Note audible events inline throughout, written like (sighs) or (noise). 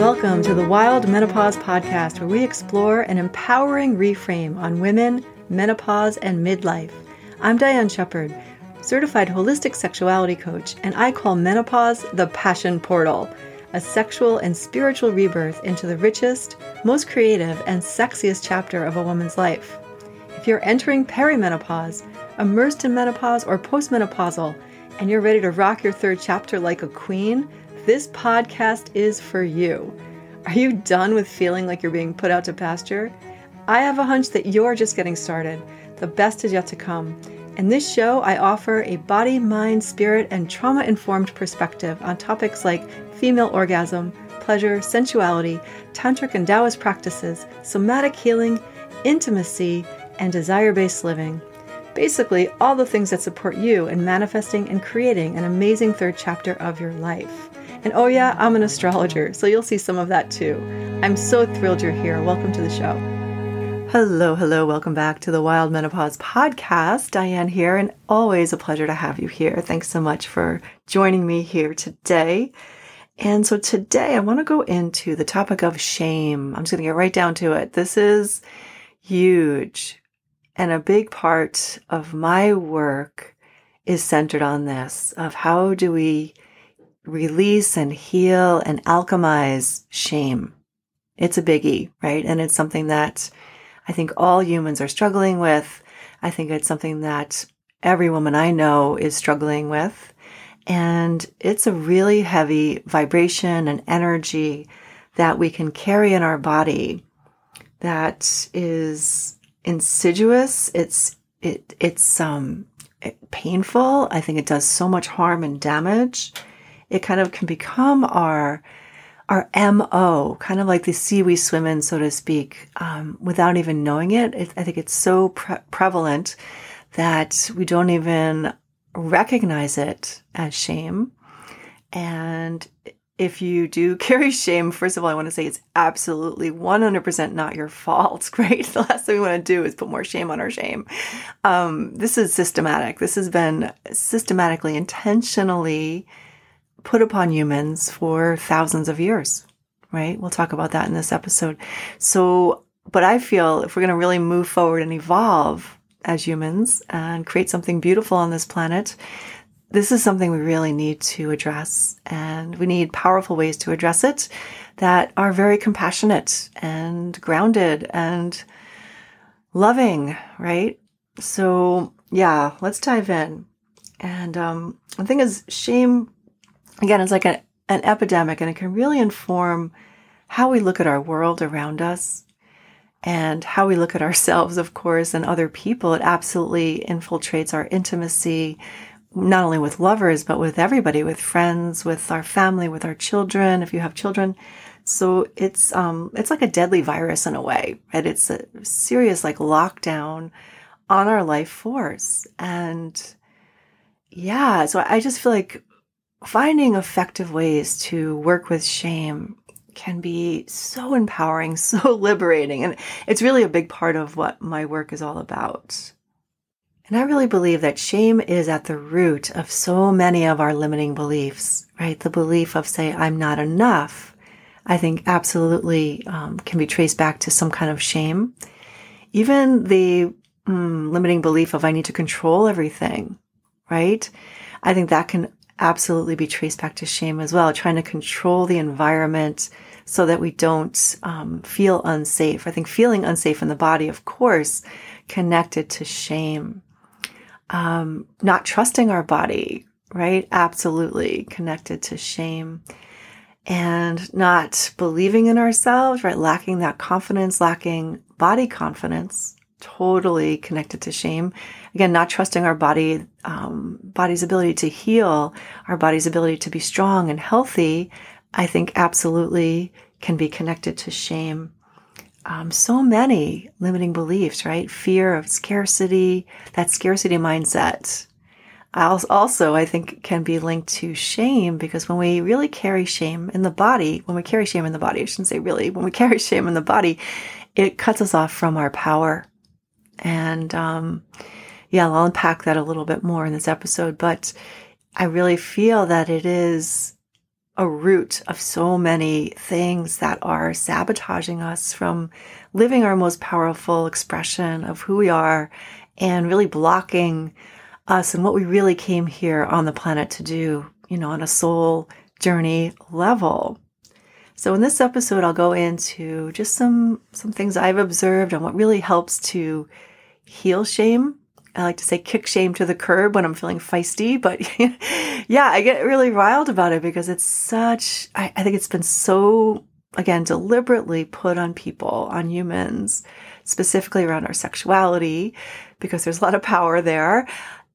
Welcome to the Wild Menopause Podcast, where we explore an empowering reframe on women, menopause, and midlife. I'm Diane Shepard, certified holistic sexuality coach, and I call menopause the passion portal, a sexual and spiritual rebirth into the richest, most creative, and sexiest chapter of a woman's life. If you're entering perimenopause, immersed in menopause, or postmenopausal, and you're ready to rock your third chapter like a queen, this podcast is for you. Are you done with feeling like you're being put out to pasture? I have a hunch that you're just getting started. The best is yet to come. In this show, I offer a body, mind, spirit, and trauma informed perspective on topics like female orgasm, pleasure, sensuality, tantric and Taoist practices, somatic healing, intimacy, and desire based living. Basically, all the things that support you in manifesting and creating an amazing third chapter of your life. And oh, yeah, I'm an astrologer, so you'll see some of that too. I'm so thrilled you're here. Welcome to the show. Hello, hello. Welcome back to the Wild Menopause Podcast. Diane here, and always a pleasure to have you here. Thanks so much for joining me here today. And so today I want to go into the topic of shame. I'm just going to get right down to it. This is huge. And a big part of my work is centered on this of how do we release and heal and alchemize shame. It's a biggie, right? And it's something that I think all humans are struggling with. I think it's something that every woman I know is struggling with. And it's a really heavy vibration and energy that we can carry in our body that is insidious. It's, it, it's, um, painful. I think it does so much harm and damage it kind of can become our our mo kind of like the sea we swim in so to speak um, without even knowing it. it i think it's so pre- prevalent that we don't even recognize it as shame and if you do (laughs) carry shame, first of all, I want to say it's absolutely 100% not your fault, (laughs) right? The last thing we want to do is put more shame on our shame. Um, this is systematic. This has been systematically, intentionally put upon humans for thousands of years, right? We'll talk about that in this episode. So, but I feel if we're going to really move forward and evolve as humans and create something beautiful on this planet, this is something we really need to address. And we need powerful ways to address it that are very compassionate and grounded and loving, right? So, yeah, let's dive in. And um, the thing is, shame again, it's like a, an epidemic and it can really inform how we look at our world around us and how we look at ourselves, of course, and other people. It absolutely infiltrates our intimacy, not only with lovers, but with everybody, with friends, with our family, with our children, if you have children. So it's, um, it's like a deadly virus in a way, right? It's a serious like lockdown on our life force. And yeah, so I just feel like finding effective ways to work with shame can be so empowering, (laughs) so liberating. And it's really a big part of what my work is all about. And I really believe that shame is at the root of so many of our limiting beliefs, right? The belief of, say, I'm not enough, I think absolutely um, can be traced back to some kind of shame. Even the mm, limiting belief of, I need to control everything, right? I think that can absolutely be traced back to shame as well, trying to control the environment so that we don't um, feel unsafe. I think feeling unsafe in the body, of course, connected to shame. Um, not trusting our body, right? Absolutely connected to shame. And not believing in ourselves, right? Lacking that confidence, lacking body confidence, totally connected to shame. Again, not trusting our body, um, body's ability to heal, our body's ability to be strong and healthy, I think absolutely can be connected to shame. Um, so many limiting beliefs, right? Fear of scarcity, that scarcity mindset. Also, I think can be linked to shame because when we really carry shame in the body, when we carry shame in the body, I shouldn't say really, when we carry shame in the body, it cuts us off from our power and um, yeah, I'll unpack that a little bit more in this episode. But I really feel that it is a root of so many things that are sabotaging us from living our most powerful expression of who we are and really blocking us and what we really came here on the planet to do, you know, on a soul journey level. So in this episode I'll go into just some some things I've observed and what really helps to heal shame. I like to say kick shame to the curb when I'm feeling feisty, but (laughs) yeah, I get really riled about it because it's such I, I think it's been so again deliberately put on people, on humans, specifically around our sexuality, because there's a lot of power there.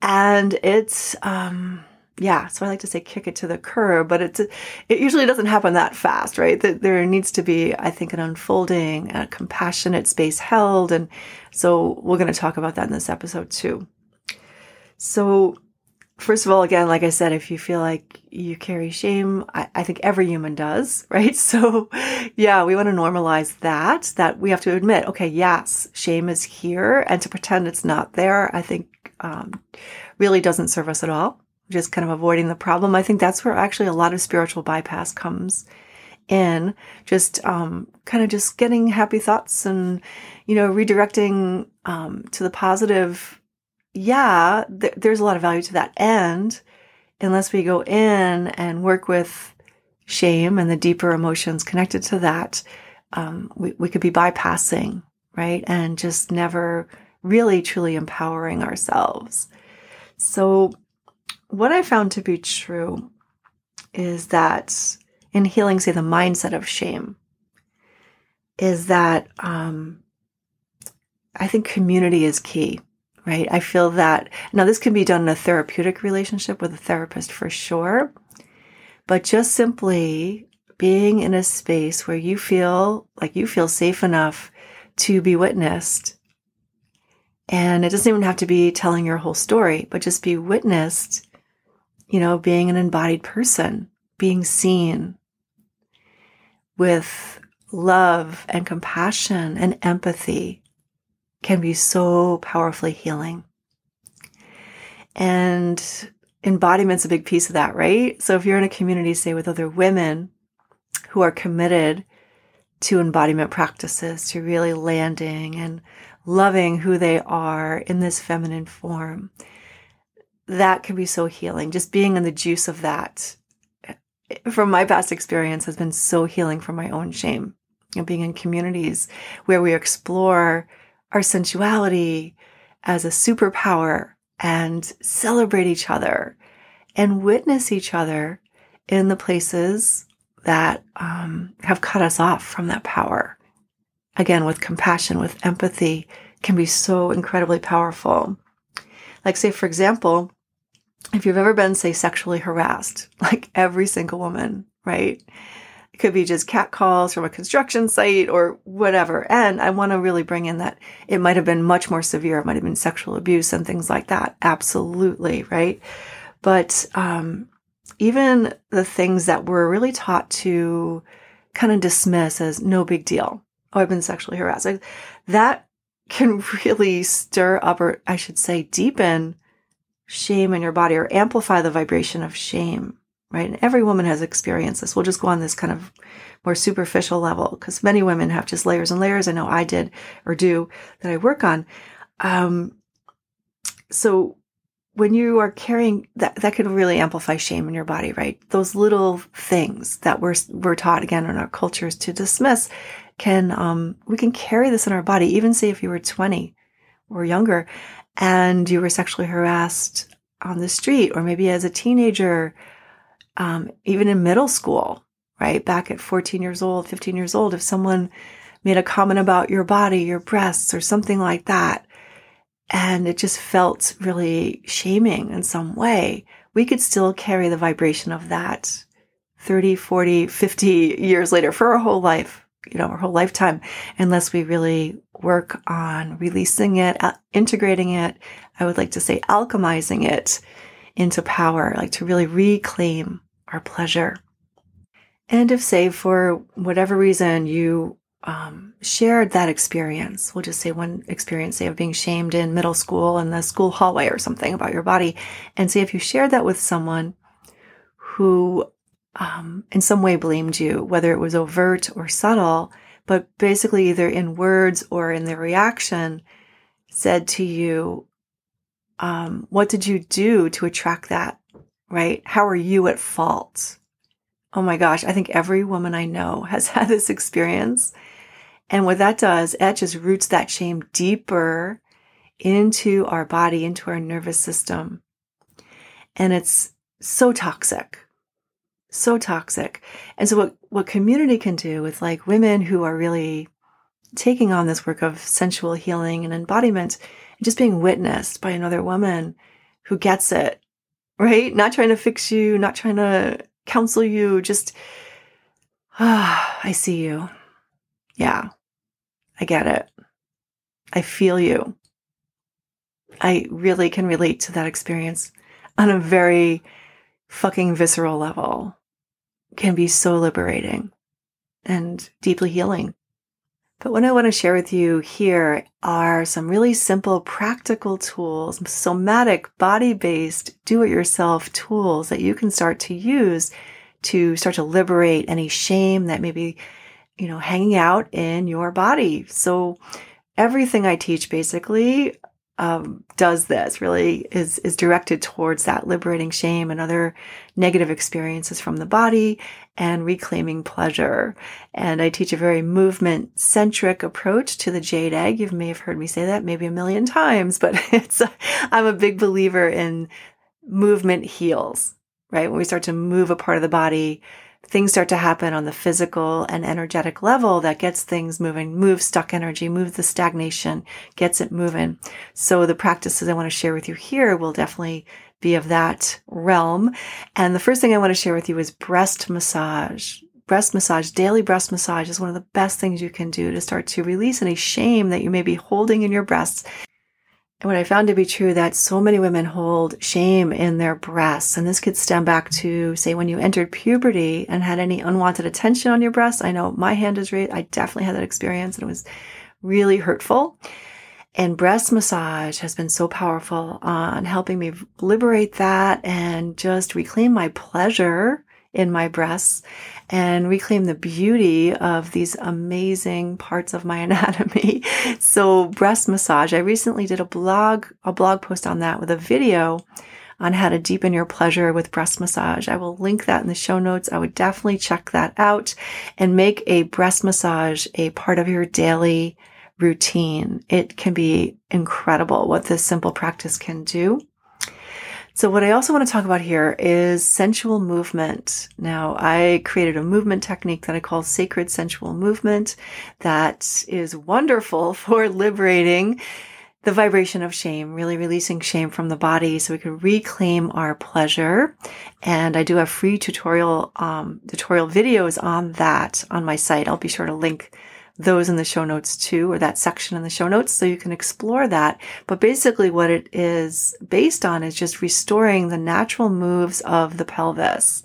And it's um yeah, so I like to say kick it to the curb, but it's it usually doesn't happen that fast, right? That There needs to be, I think, an unfolding, a compassionate space held, and so we're going to talk about that in this episode too. So, first of all, again, like I said, if you feel like you carry shame, I, I think every human does, (laughs) right? So, yeah, we want to normalize that. That we have to admit, okay, yes, shame is here, and to pretend it's not there, I think um, really doesn't serve us at all just kind of avoiding the problem. I think that's where actually a lot of spiritual bypass comes in. Just um, kind of just getting happy thoughts and, you know, redirecting um, to the positive. Yeah, th- there's a lot of value to that And unless we go in and work with shame and the deeper emotions connected to that. Um, we, we could be bypassing, right? And just never really truly empowering ourselves. So what I found to be true is that in healing, say, the mindset of shame, is that um, I think community is key, right? I feel that now this can be done in a therapeutic relationship with a therapist for sure, but just simply being in a space where you feel like you feel safe enough to be witnessed. And it doesn't even have to be telling your whole story, but just be witnessed you know, being an embodied person, being seen with love and compassion and empathy can be so powerfully healing. And embodiment's a big piece of that, right? So if you're in a community, say with other women who are committed to embodiment practices, to really landing and loving who they are in this feminine form, that can be so healing. Just being in the juice of that from my past experience has been so healing for my own shame. You know, being in communities where we explore our sensuality as a superpower and celebrate each other and witness each other in the places that um, have cut us off from that power. Again, with compassion, with empathy, can be so incredibly powerful. Like, say, for example, if you've ever been, say, sexually harassed, (laughs) like every single woman, right? It could be just cat calls from a construction site or whatever. And I want to really bring in that it might have been much more severe. It might have been sexual abuse and things like that. Absolutely, right? But um, even the things that we're really taught to kind of dismiss as no big deal. Oh, I've been sexually harassed. Like, that can really stir up, or I should say, deepen shame in your body or amplify the vibration of shame, right? And every woman has experienced this. We'll just go on this kind of more superficial level because many women have just layers and layers. I know I did or do that I work on. Um, so when you are carrying that, that can really amplify shame in your body, right? Those little things that we're, we're taught again in our cultures to dismiss can, um, we can carry this in our body, even say if you were 20 or younger and you were sexually harassed on the street or maybe as a teenager, um, even in middle school, right? Back at 14 years old, 15 years old, if someone made a comment about your body, your breasts, or something like that, and it just felt really shaming in some way, we could still carry the vibration of that 30, 40, 50 years later for our whole life, you know, our whole lifetime, unless we really work on releasing it, uh, integrating it. I would like to say alchemizing it into power, like to really reclaim our pleasure. And if, say, for whatever reason you um, shared that experience, we'll just say one experience, say, of being shamed in middle school in the school hallway or something about your body, and say if you shared that with someone who um, in some way blamed you, whether it was overt or subtle, but basically either in words or in the reaction said to you, um, what did you do to attract that? Right? How are you at fault? Oh my gosh, I think every woman I know (laughs) has had this experience. And what that does, it just roots that shame deeper into our body, into our nervous system. And it's so toxic. So toxic. And so what, what community can do with like women who are really taking on this work of sensual healing and embodiment and just being witnessed by another woman who gets it, right? Not trying to fix you, not trying to counsel you, just, ah, (sighs) I see you. Yeah, I get it. I feel you. I really can relate to that experience on a very fucking visceral level. Can be so liberating and deeply healing. But what I want to share with you here are some really simple, practical tools, somatic, body based, do it yourself tools that you can start to use to start to liberate any shame that may be, you know, hanging out in your body. So everything I teach basically um, does this really is is directed towards that liberating shame and other negative experiences from the body and reclaiming pleasure. And I teach a very movement centric approach to the jade egg. You may have heard me say that maybe a million times, but (laughs) it's a, I'm a big believer in movement heals. Right when we start to move a part of the body, things start to happen on the physical and energetic level that gets things moving, moves stuck energy, moves the stagnation, gets it moving. So the practices I want to share with you here will definitely be of that realm. And the first thing I want to share with you is breast massage. Breast massage, daily breast massage is one of the best things you can do to start to release any shame that you may be holding in your breasts and what I found to be true that so many women hold shame in their breasts. And this could stem back to, say, when you entered puberty and had any unwanted attention on your breasts. I know my hand is raised. I definitely had that experience and it was really hurtful. And breast massage has been so powerful on helping me liberate that and just reclaim my pleasure in my breasts and reclaim the beauty of these amazing parts of my (laughs) anatomy. so breast massage, I recently did a blog, a blog post on that with a video on how to deepen your pleasure with breast massage. I will link that in the show notes. I would definitely check that out and make a breast massage a part of your daily routine. It can be incredible what this simple practice can do. So what I also want to talk about here is sensual movement. Now, I created a movement technique that I call sacred sensual movement that is wonderful (laughs) for liberating the vibration of shame, really releasing shame from the body so we can reclaim our pleasure. And I do have free tutorial, um, tutorial videos on that on my site. I'll be sure to link those in the show notes too, or that section in the show notes, so you can explore that. But basically, what it is based on is just restoring the natural moves of the pelvis.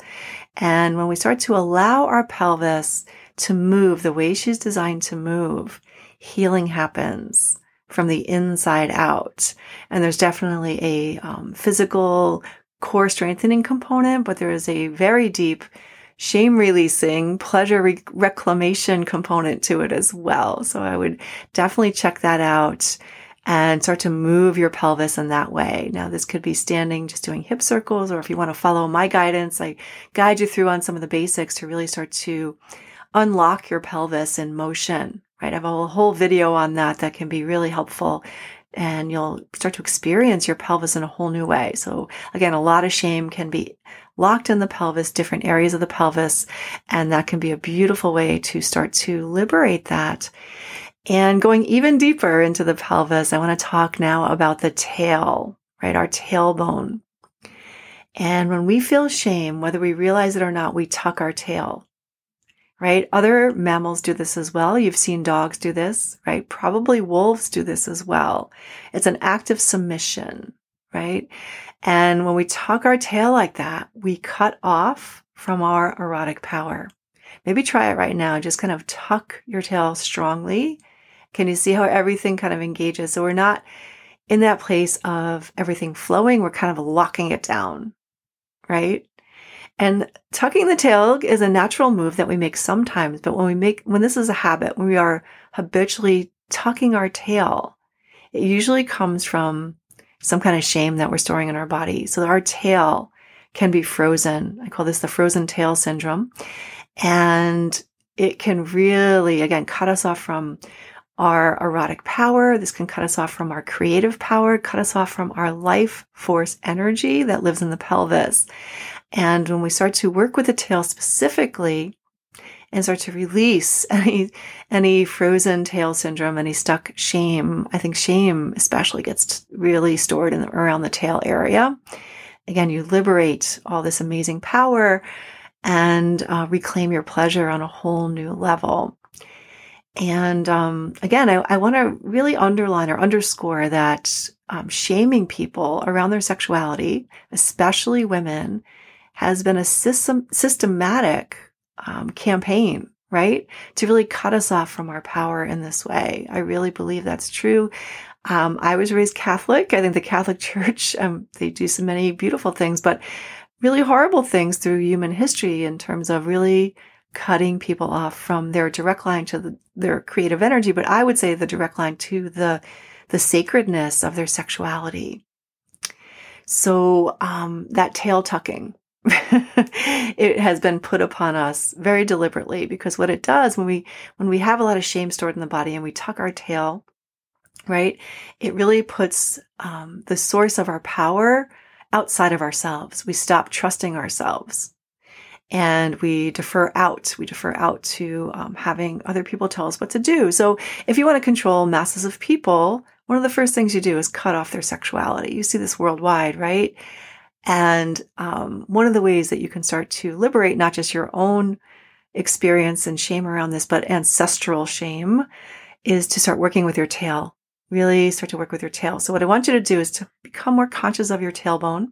And when we start to allow our pelvis to move the way she's designed to move, healing happens from the inside out. And there's definitely a um, physical core strengthening component, but there is a very deep shame releasing, pleasure re- reclamation component to it as well. So I would definitely check that out and start to move your pelvis in that way. Now, this could be standing, just doing hip circles, or if you want to follow my guidance, I guide you through on some of the basics to really start to unlock your pelvis in motion, right? I have a whole video on that that can be really helpful and you'll start to experience your pelvis in a whole new way. So again, a lot of shame can be locked in the pelvis, different areas of the pelvis. And that can be a beautiful way to start to liberate that. And going even deeper into the pelvis, I want to talk now about the tail, right? Our tailbone. And when we feel shame, whether we realize it or not, we tuck our tail, right? Other mammals do this as well. You've seen dogs do this, right? Probably wolves do this as well. It's an act of submission, right? And when we tuck our tail like that, we cut off from our erotic power. Maybe try it right now. Just kind of tuck your tail strongly. Can you see how everything kind of engages? So we're not in that place of everything flowing. We're kind of locking it down, right? And tucking the tail is a natural move that we make sometimes, but when we make, when this is a habit, when we are habitually tucking our tail, it usually comes from some kind of shame that we're storing in our body. So our tail can be frozen. I call this the frozen tail syndrome. And it can really, again, cut us off from our erotic power. This can cut us off from our creative power, cut us off from our life force energy that lives in the pelvis. And when we start to work with the tail specifically and start to release any, any frozen tail syndrome, any stuck shame, I think shame especially gets really stored in the, around the tail area. Again, you liberate all this amazing power and uh, reclaim your pleasure on a whole new level. And um, again, I, I want to really underline or underscore that um, shaming people around their sexuality, especially women, has been a system, systematic um, campaign, right? To really cut us off from our power in this way. I really believe that's true. Um, I was raised Catholic. I think the Catholic (laughs) Church, um, they do so many beautiful things, but really horrible things through human history in terms of really cutting people off from their direct line to the, their creative energy. But I would say the direct line to the, the sacredness of their sexuality. So, um, that tail tucking, (laughs) it has been put upon us very deliberately because what it does when we when we have a lot of shame stored in the body and we tuck our tail right it really puts um, the source of our power outside of ourselves. We stop trusting ourselves and we defer out. We defer out to um, having other people tell us what to do. So if you want to control masses of people one of the first things you do is cut off their sexuality. You see this worldwide right and um, one of the ways that you can start to liberate not just your own experience and shame around this, but ancestral shame is to start working with your tail. Really start to work with your tail. So, what I want you to do is to become more conscious of your tailbone.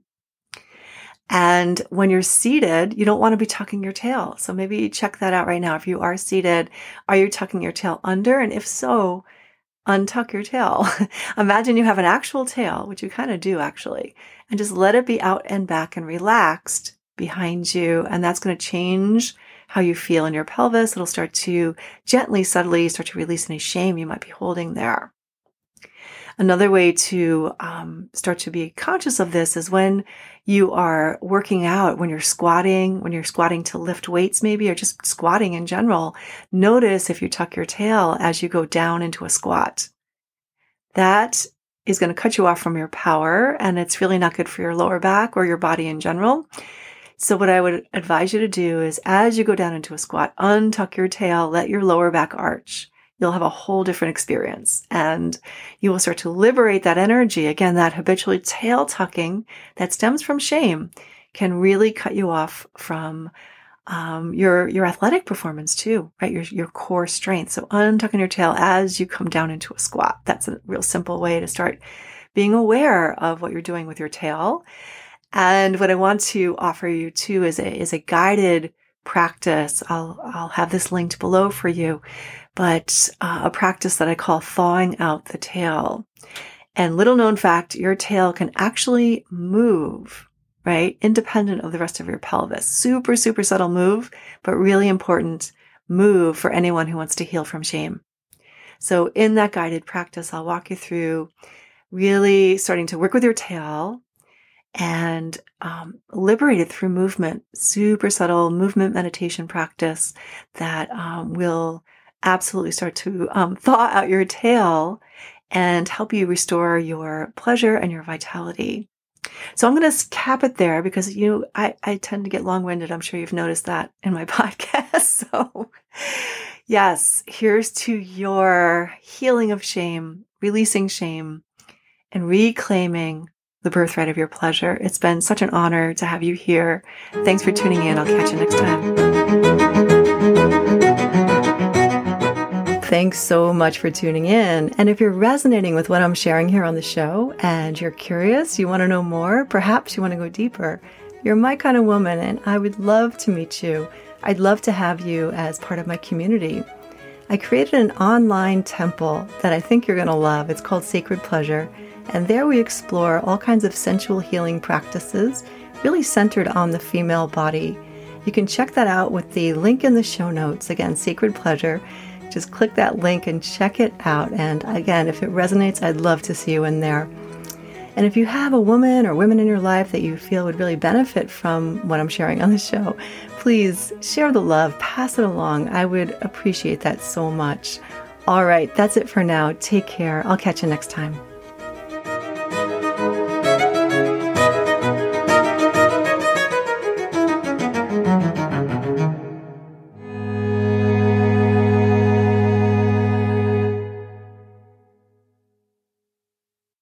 And when you're seated, you don't want to be tucking your tail. So maybe check that out right now. If you are seated, are you tucking your tail under? And if so, untuck your tail. (laughs) Imagine you have an actual tail, which you kind of do actually, and just let it be out and back and relaxed behind you. And that's going to change how you feel in your pelvis. It'll start to gently, subtly start to release any shame you might be holding there. Another way to um, start to be conscious of this is when you are working out, when you're squatting, when you're squatting to lift weights, maybe, or just squatting in general. Notice if you tuck your tail as you go down into a squat. That is going to cut you off from your power, and it's really not good for your lower back or your body in general. So, what I would advise you to do is as you go down into a squat, untuck your tail, let your lower back arch you'll have a whole different experience and you will start to liberate that energy. Again, that habitually tail tucking that stems from shame can really cut you off from um, your your athletic performance too, right? Your your core strength. So untucking your tail as you come down into a squat. That's a real simple way to start being aware of what you're doing with your tail. And what I want to offer you too is a is a guided practice. I'll I'll have this linked below for you but uh, a practice that I call thawing out the tail. And little known fact, your tail can actually move, right? Independent of the rest of your pelvis. Super, super subtle move, but really important move for anyone who wants to heal from shame. So in that guided practice, I'll walk you through really starting to work with your tail and um, liberate it through movement. Super subtle movement meditation practice that um, will absolutely start to um, thaw out your tail and help you restore your pleasure and your vitality. So I'm going to cap it there because you, I, I tend to get long winded. I'm sure you've noticed that in my (laughs) podcast. So yes, here's to your healing of shame, releasing shame and reclaiming the birthright of your pleasure. It's been such an honor to have you here. Thanks for tuning in. I'll catch you next time. Thanks so much for tuning in. And if you're resonating with what I'm sharing here on the show and you're curious, you want to know more, perhaps you want to go deeper, you're my kind of woman and I would love to meet you. I'd love to have you as part of my community. I created an online temple that I think you're going to love. It's called Sacred Pleasure. And there we explore all kinds of sensual healing practices really centered on the female body. You can check that out with the link in the show notes. Again, Sacred Pleasure. Just click that link and check it out. And again, if it resonates, I'd love to see you in there. And if you have a woman or women in your life that you feel would really benefit from what I'm sharing on the show, please share the love, pass it along. I would appreciate that so much. All right, that's it for now. Take care. I'll catch you next time.